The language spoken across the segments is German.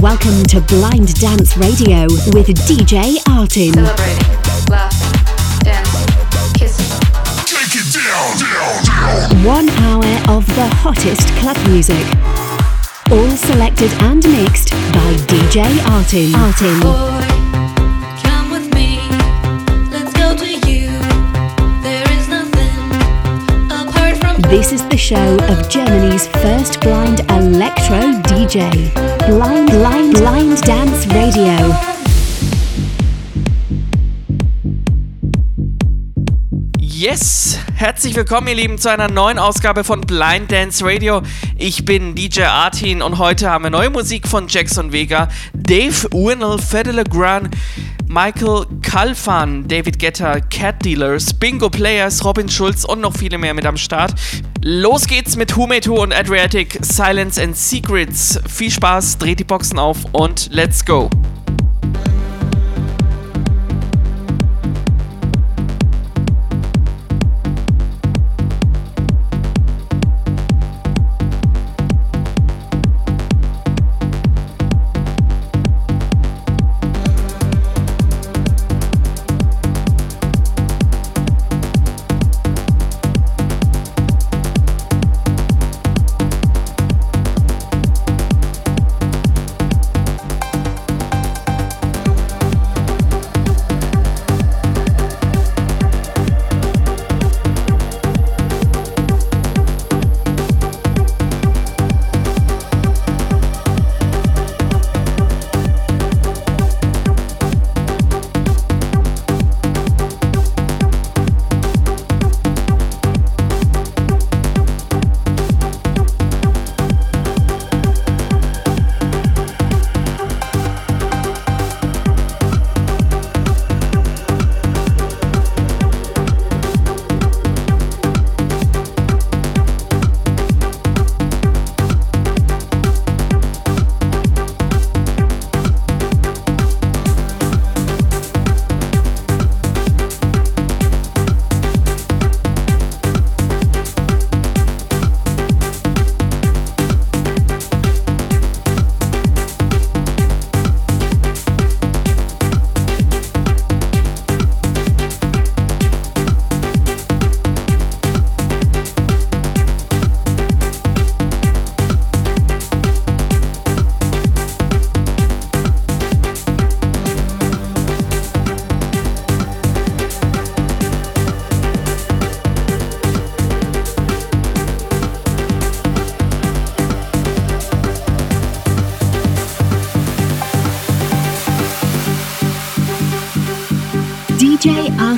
Welcome to Blind Dance Radio with DJ Artin. Celebrating, laugh, dance, kiss. Take it down, down, down. One hour of the hottest club music. All selected and mixed by DJ Artin. Artin. This is the show of Germany's first blind electro DJ. Blind, blind, blind dance radio. Yes, herzlich willkommen ihr Lieben zu einer neuen Ausgabe von Blind Dance Radio. Ich bin DJ Artin und heute haben wir neue Musik von Jackson Vega, Dave Winnell, Fede Legrand, Michael Kalfan, David Guetta, Cat Dealers, Bingo Players, Robin Schulz und noch viele mehr mit am Start. Los geht's mit Who und Adriatic, Silence and Secrets. Viel Spaß, dreht die Boxen auf und let's go.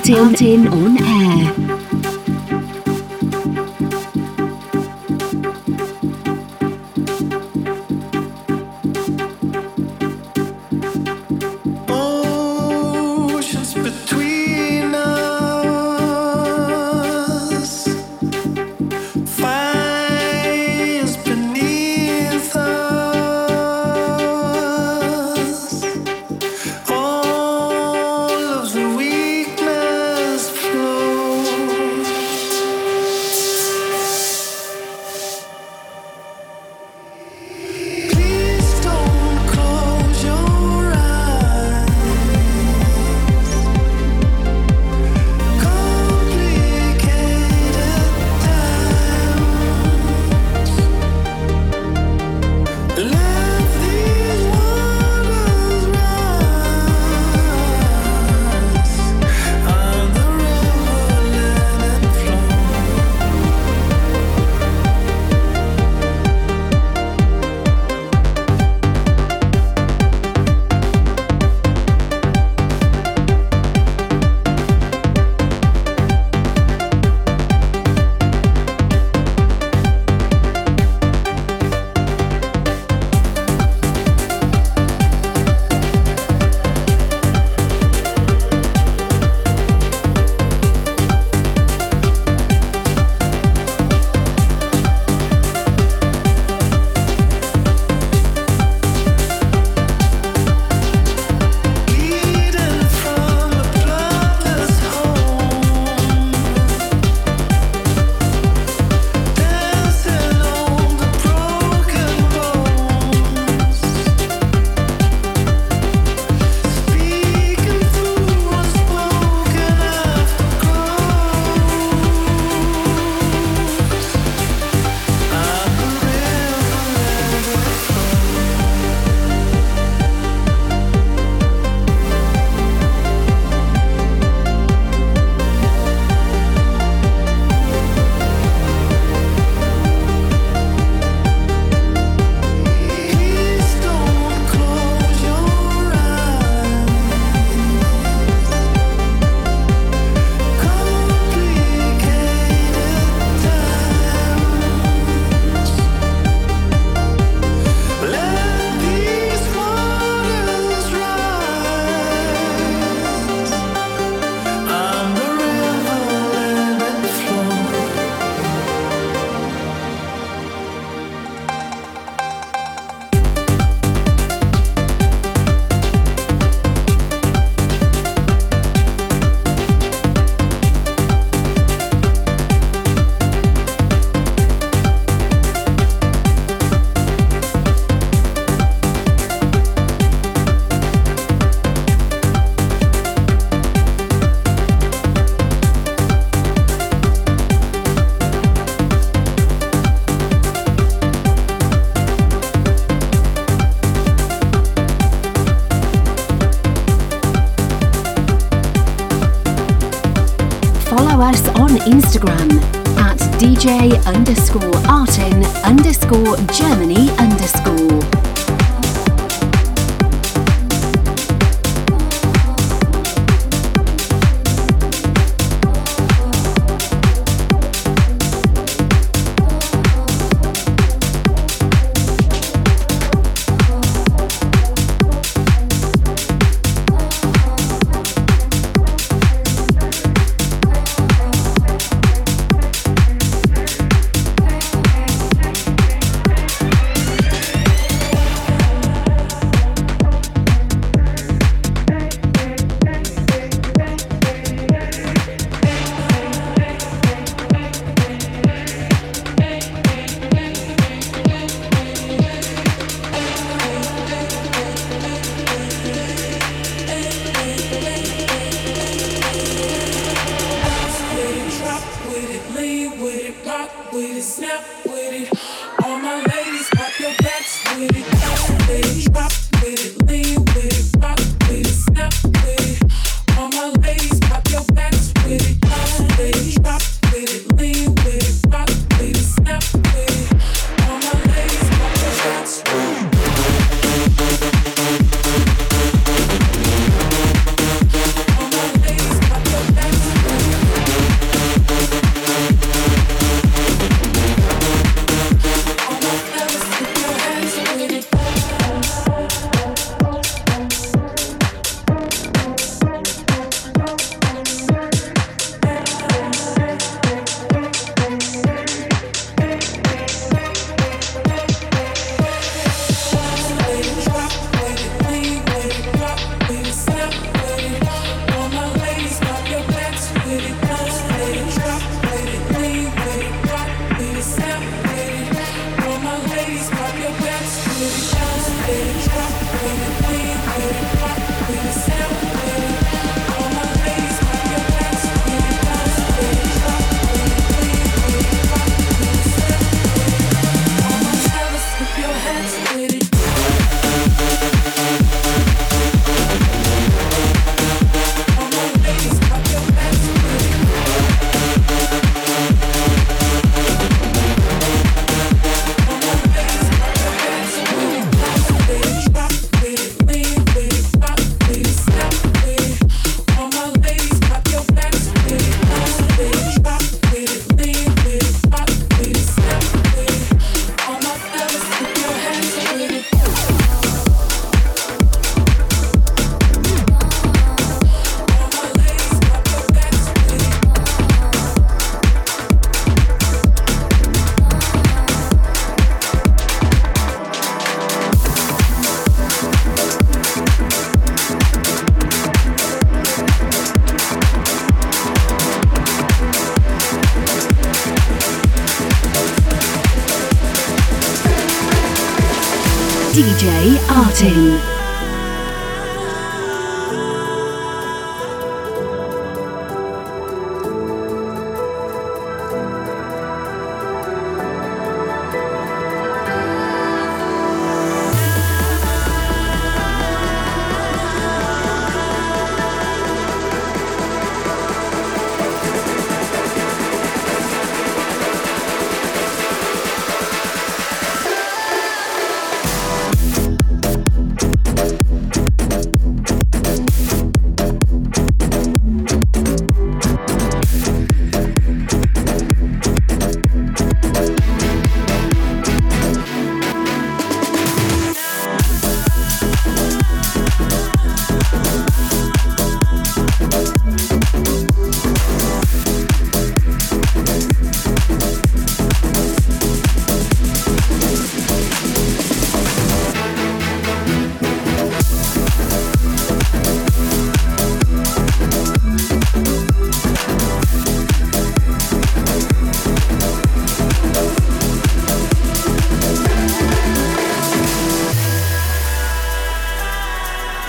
Mountain, Mountain on Air.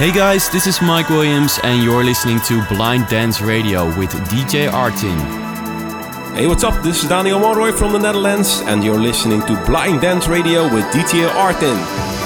Hey guys, this is Mike Williams, and you're listening to Blind Dance Radio with DJ Artin. Hey, what's up? This is Daniel Monroy from the Netherlands, and you're listening to Blind Dance Radio with DJ Artin.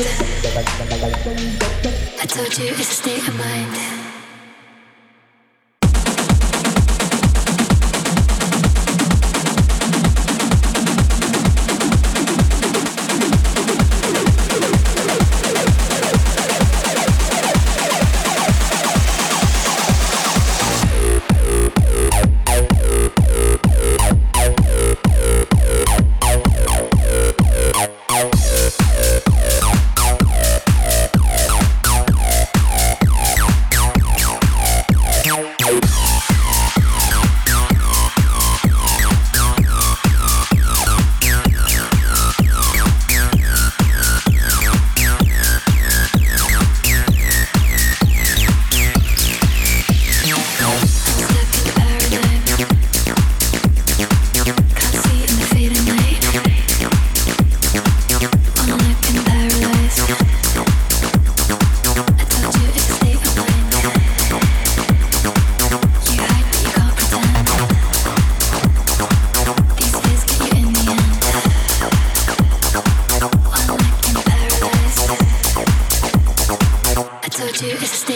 I told you it's a state of mind. do this.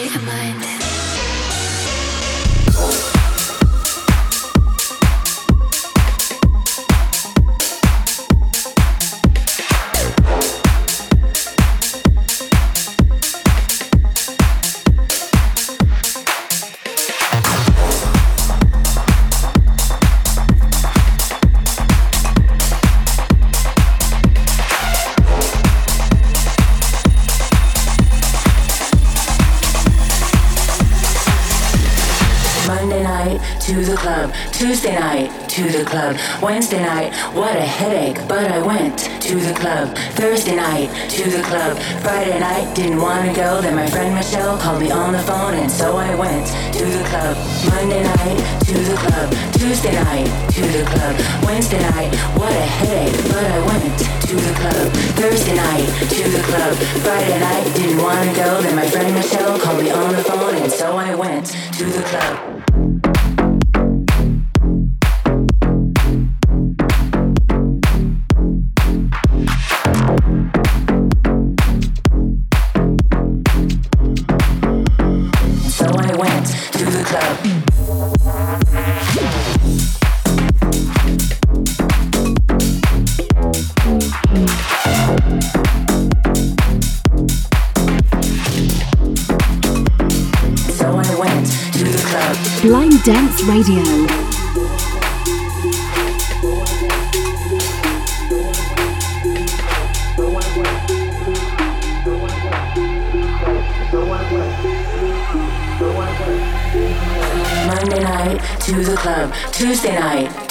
Wednesday night, what a headache, but I went to the club, Thursday night to the club, Friday night didn't want to go, then my friend Michelle called me on the phone and so I went to the club, Monday night to the club, Tuesday night to the club, Wednesday night, what a headache, but I went to the club, Thursday night to the club, Friday night didn't want to go, then my friend Michelle called me on the phone and so I went to the club. Radio. Monday night to the club. Tuesday night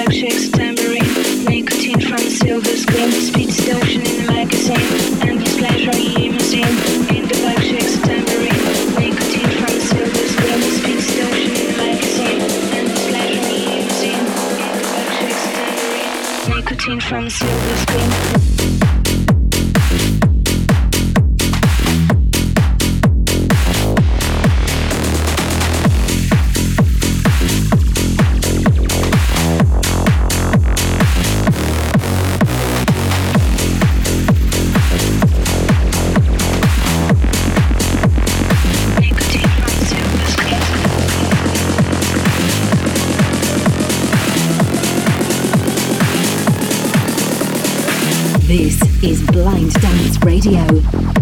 vibe shakes tambourine, nicotine from silver screen. Speed distortion in the magazine, endless pleasure in limousine, in the vibe shakes tambourine, nicotine from silver screen. Speed distortion in the magazine, endless pleasure in limousine, in the vibe shakes tambourine, nicotine from silver screen. Thank you.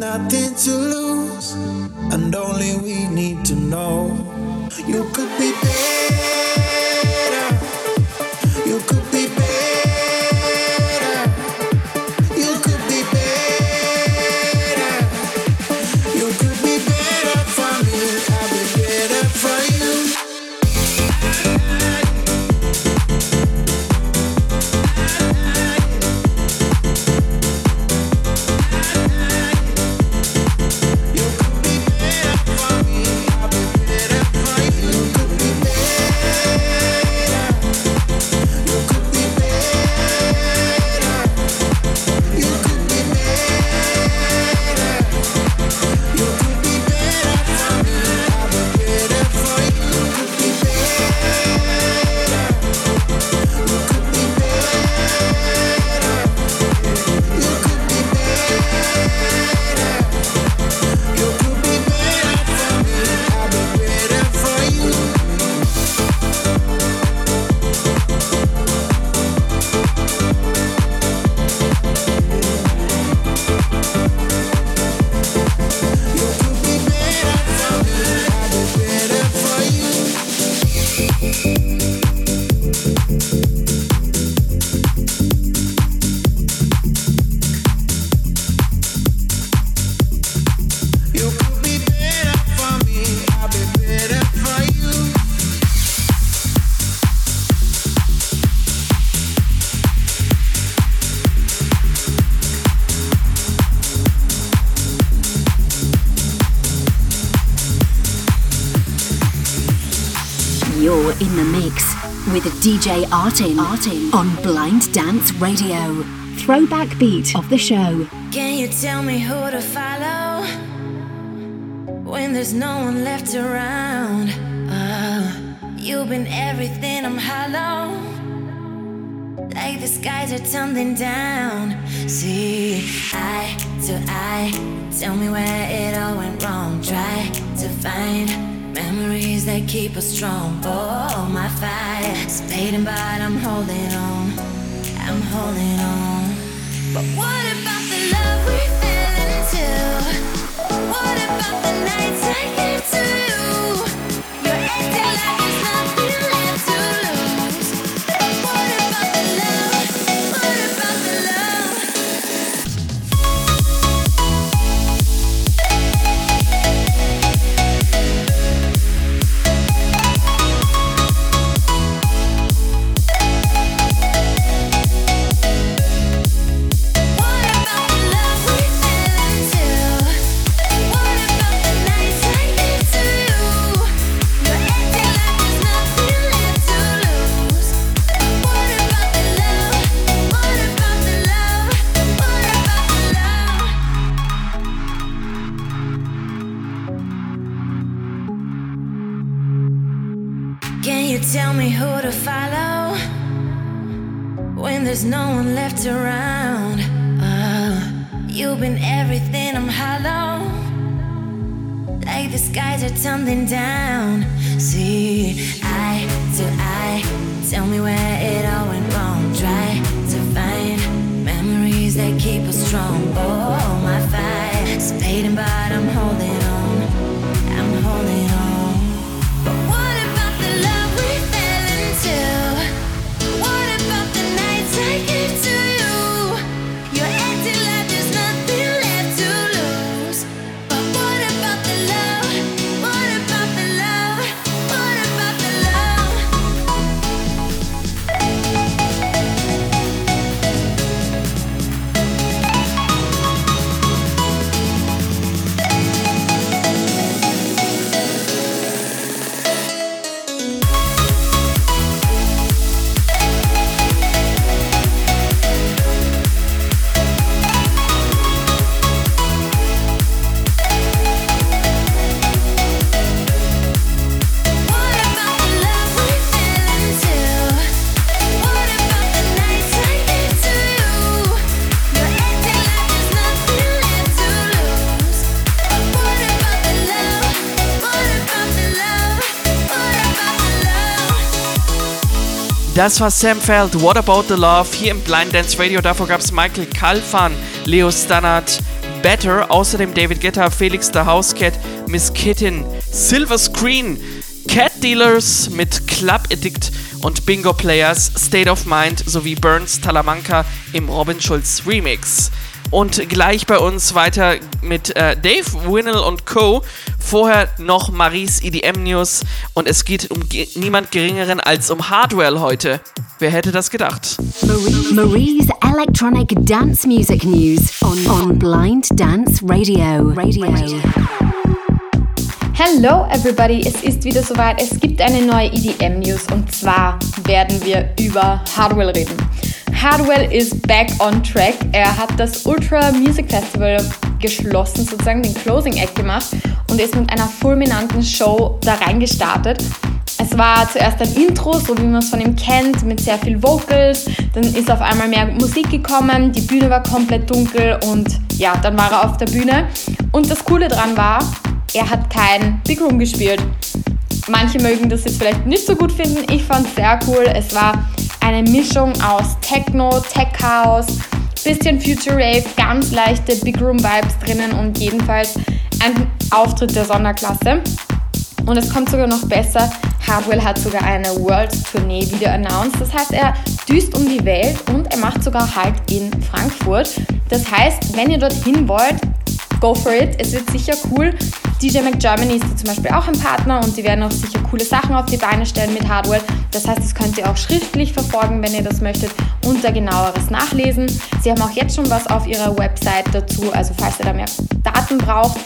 nothing DJ Artin, Artin on Blind Dance Radio. Throwback beat of the show. Can you tell me who to follow when there's no one left around? Uh, you've been everything, I'm hollow. Like the skies are tumbling down. See, eye to eye, tell me where it all went wrong. Try to find memories that keep us strong. Oh, my fire's fading, but I'm holding on. I'm holding on. But what? Das war Sam Feld, What About the Love, hier im Blind Dance Radio. Davor gab es Michael Kalfan, Leo Stannard, Better, außerdem David Guetta, Felix the Housecat, Miss Kitten, Silver Screen, Cat Dealers mit Club Addict und Bingo Players, State of Mind sowie Burns Talamanca im Robin Schulz Remix. Und gleich bei uns weiter mit äh, Dave Winnell und Co. Vorher noch Maries EDM News und es geht um ge niemand geringeren als um Hardwell heute. Wer hätte das gedacht? Marie, Marie's electronic dance music news on, on Blind Dance Radio. Radio. Hello everybody, es ist wieder soweit. Es gibt eine neue EDM News und zwar werden wir über Hardwell reden. Hardwell ist back on track. Er hat das Ultra Music Festival geschlossen, sozusagen den Closing Act gemacht und ist mit einer fulminanten Show da reingestartet. Es war zuerst ein Intro, so wie man es von ihm kennt, mit sehr viel Vocals. Dann ist auf einmal mehr Musik gekommen, die Bühne war komplett dunkel und ja, dann war er auf der Bühne. Und das Coole dran war, er hat kein Big Room gespielt. Manche mögen das jetzt vielleicht nicht so gut finden. Ich fand es sehr cool. Es war eine Mischung aus Techno, Tech House, bisschen Future Rave, ganz leichte Big Room Vibes drinnen und jedenfalls ein Auftritt der Sonderklasse. Und es kommt sogar noch besser. Hardwell hat sogar eine World Tournee wieder announced. Das heißt, er düst um die Welt und er macht sogar Halt in Frankfurt. Das heißt, wenn ihr dorthin wollt, go for it. Es wird sicher cool. DJ McGermany ist da zum Beispiel auch ein Partner und die werden auch sicher coole Sachen auf die Beine stellen mit Hardware. Das heißt, das könnt ihr auch schriftlich verfolgen, wenn ihr das möchtet und da genaueres nachlesen. Sie haben auch jetzt schon was auf ihrer Website dazu, also falls ihr da mehr Daten braucht.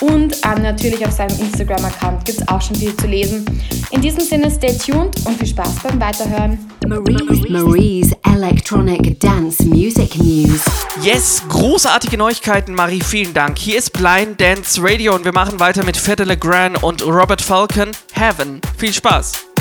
Und ähm, natürlich auf seinem Instagram-Account gibt es auch schon viel zu lesen. In diesem Sinne, stay tuned und viel Spaß beim Weiterhören. Marie's, Marie's electronic dance music news. Yes, großartige Neuigkeiten, Marie, vielen Dank. Hier ist Blind Dance Radio und wir machen weiter mit Fede Legrand und Robert Falcon, Heaven. Viel Spaß.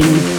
Martin.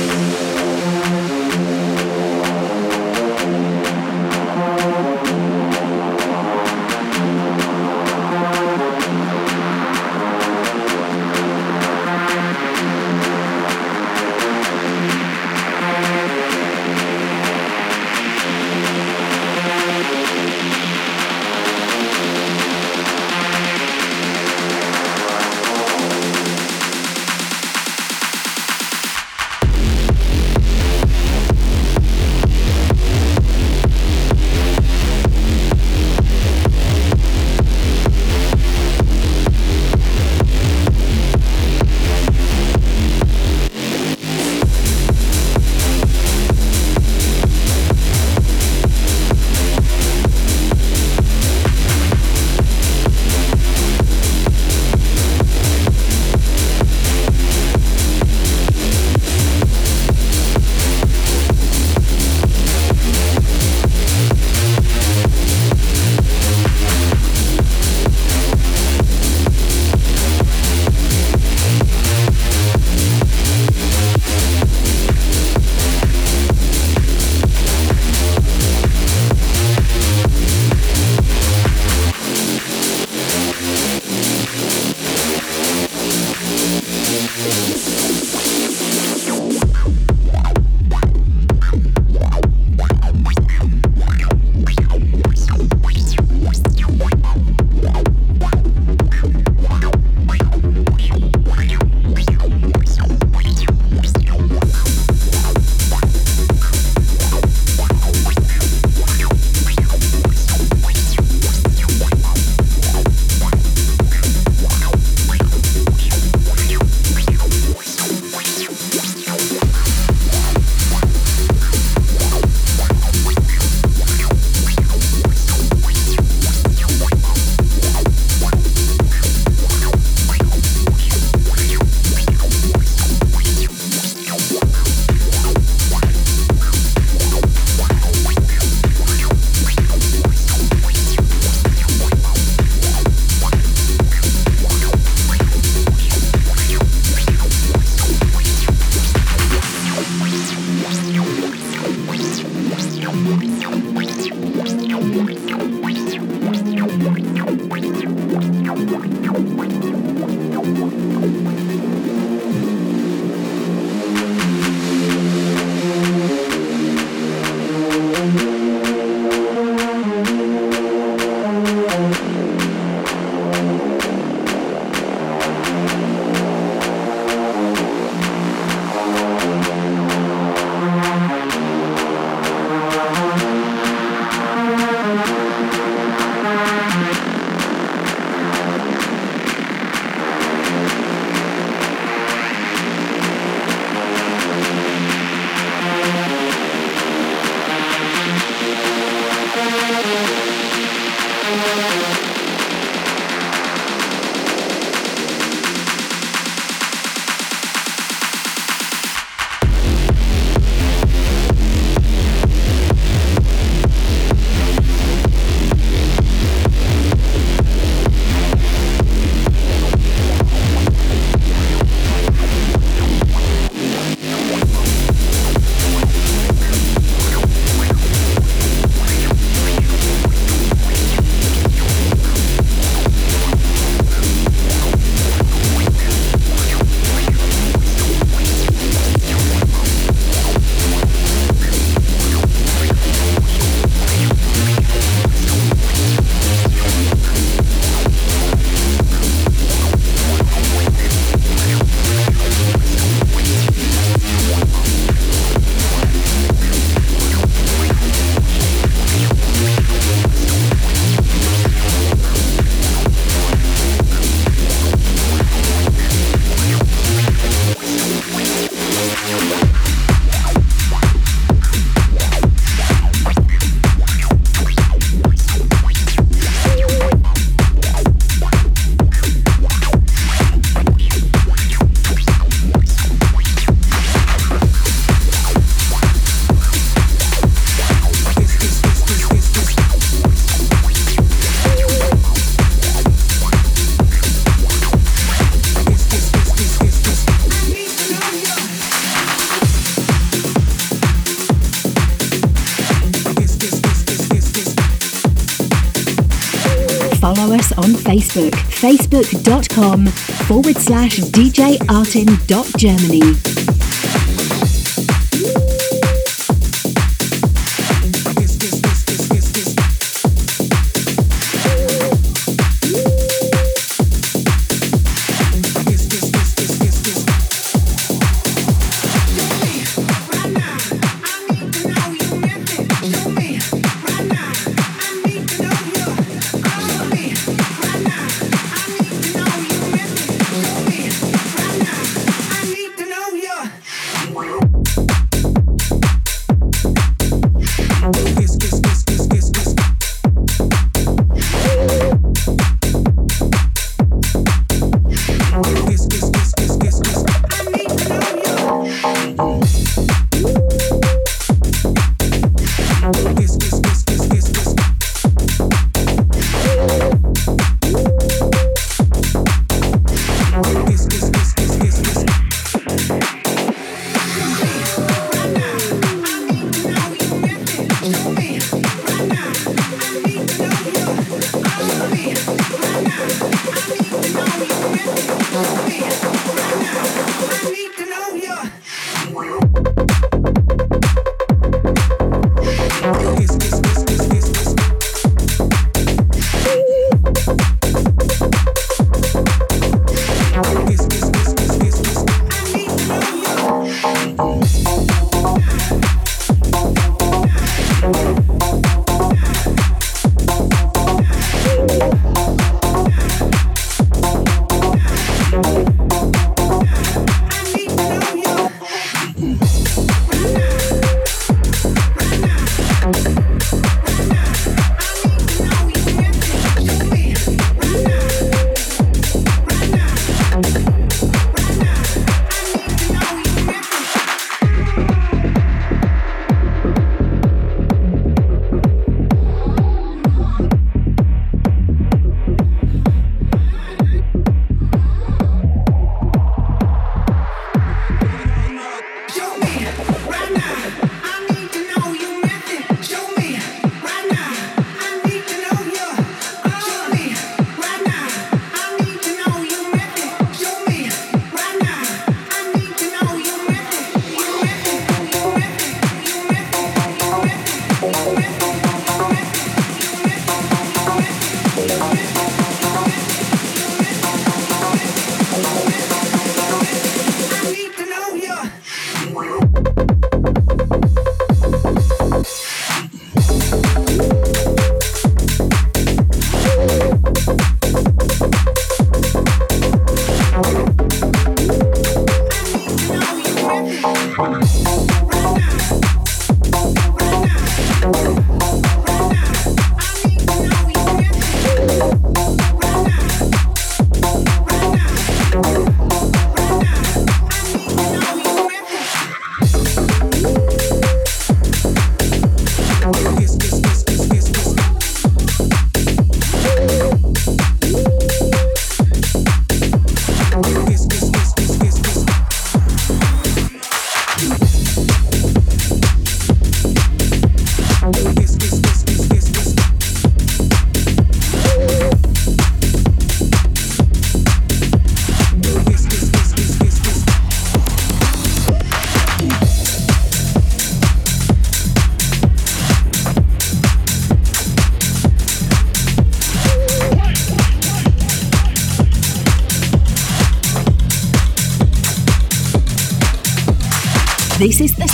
Facebook. Facebook.com forward slash djartin.germany.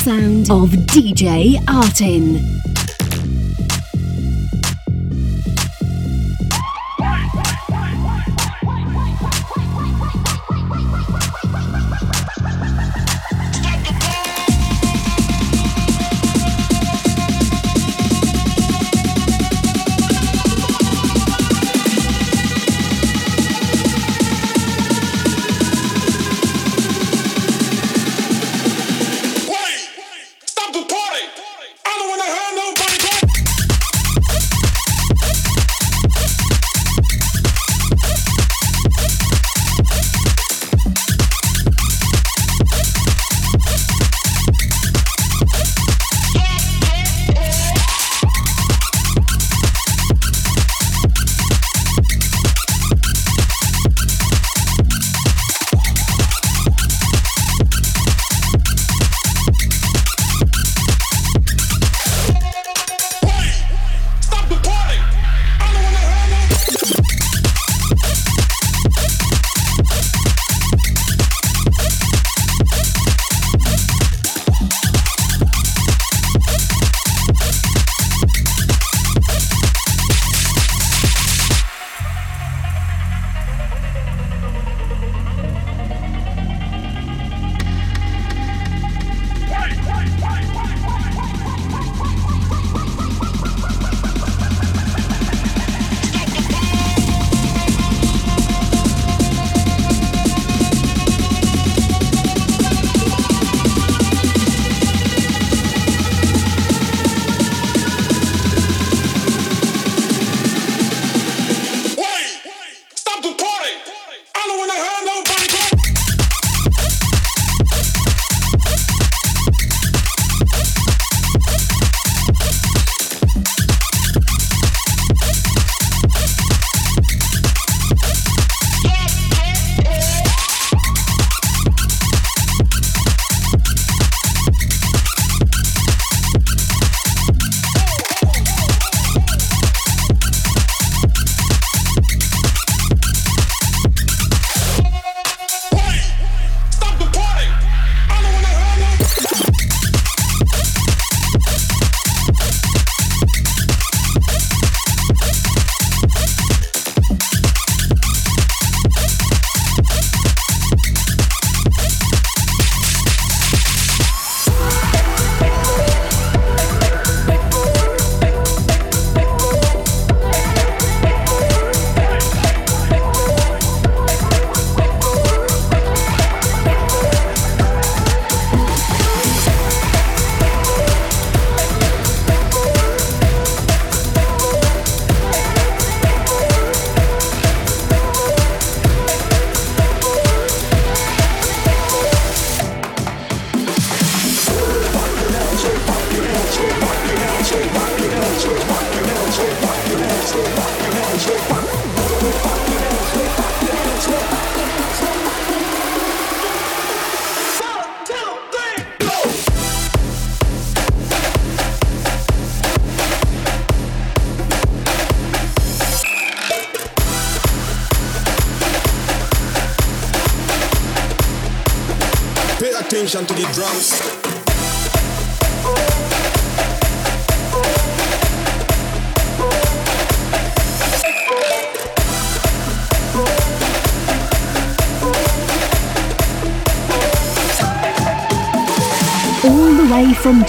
sound of DJ Artin.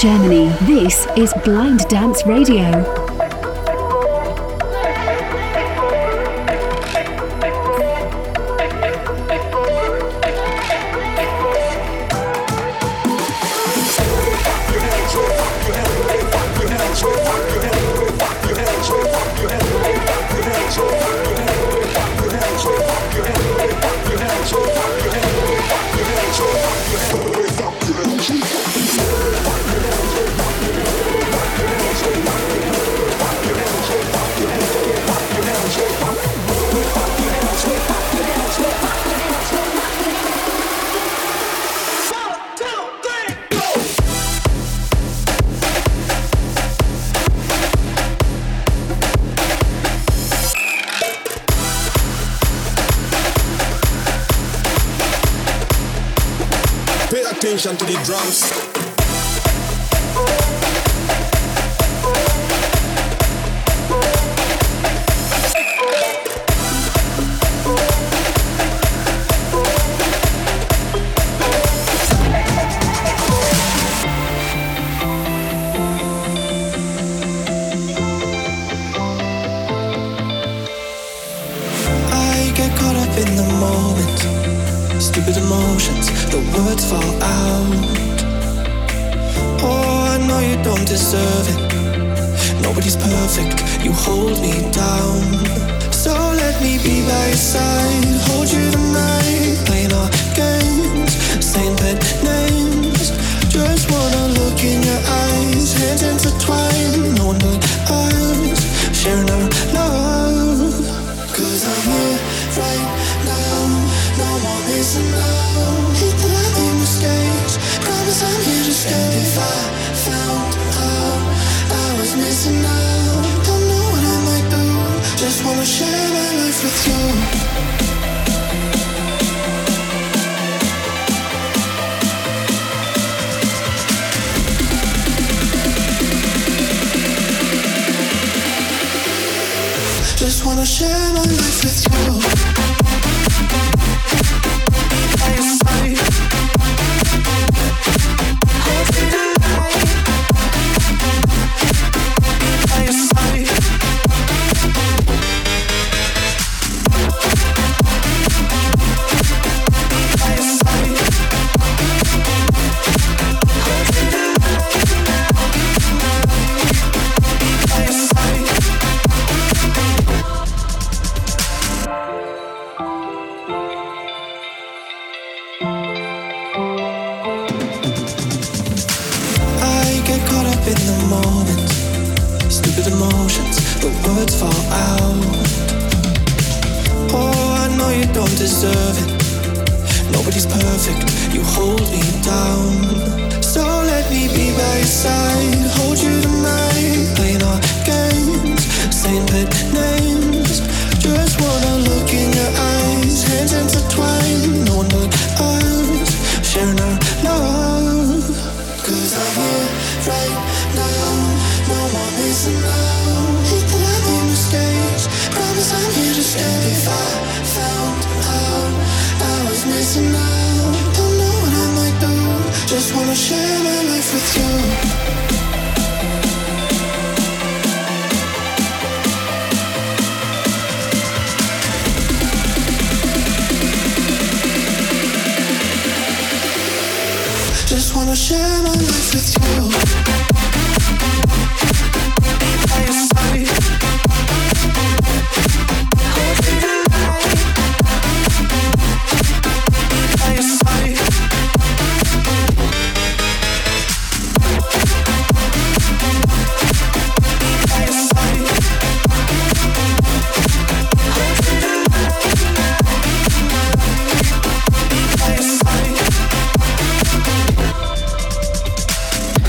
Germany. This is Blind Dance Radio. to the drums.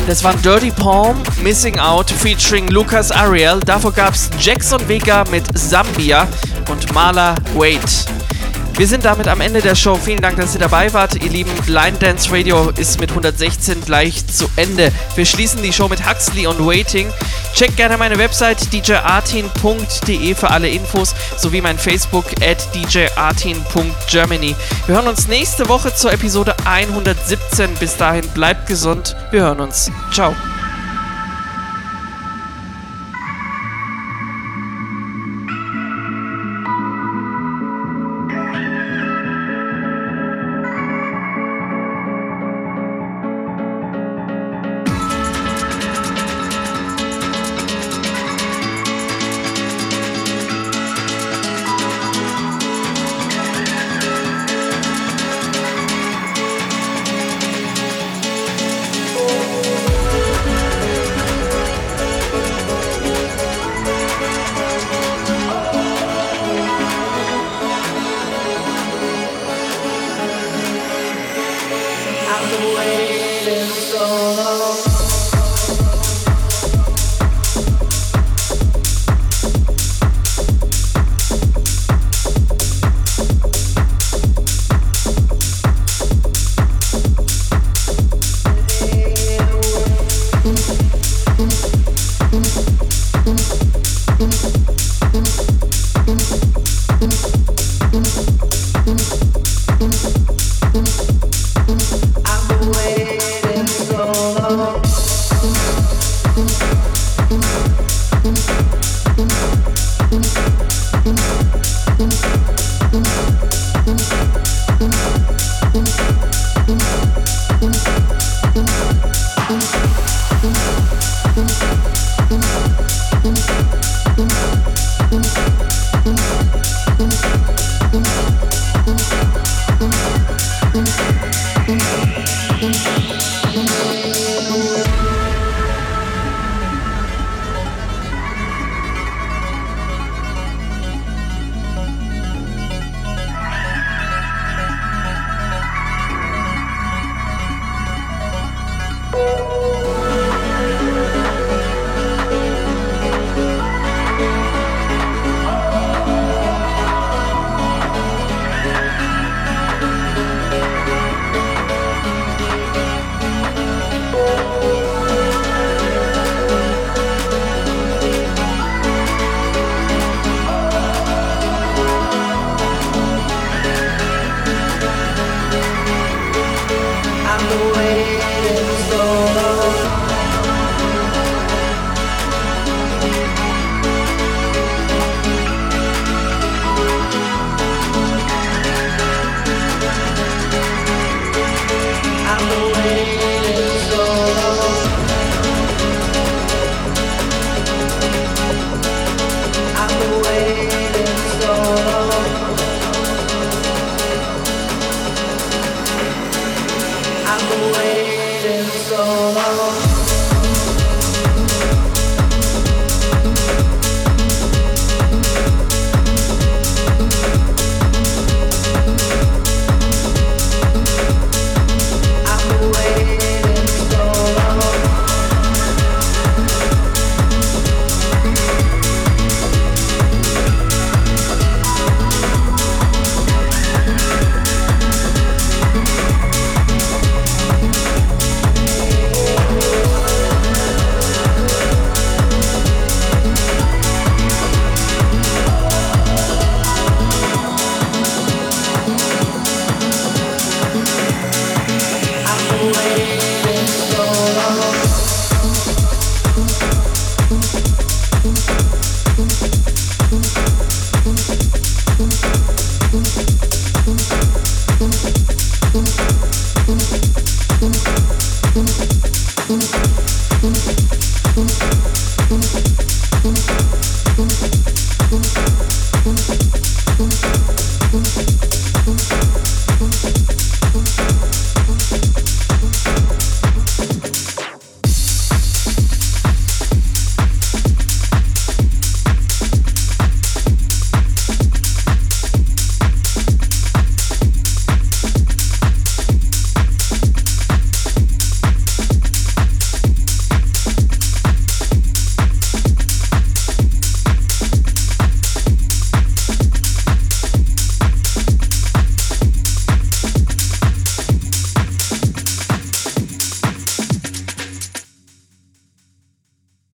Das waren Dirty Palm, Missing Out featuring Lucas Ariel. Davor gab es Jackson Vega mit Zambia und Marla Wade. Wir sind damit am Ende der Show. Vielen Dank, dass ihr dabei wart. Ihr lieben Blind Dance Radio ist mit 116 gleich zu Ende. Wir schließen die Show mit Huxley und Waiting. Checkt gerne meine Website djartin.de für alle Infos sowie mein Facebook at djartin.germany. Wir hören uns nächste Woche zur Episode 117. Bis dahin bleibt gesund. Wir hören uns. Ciao. Waiting so long.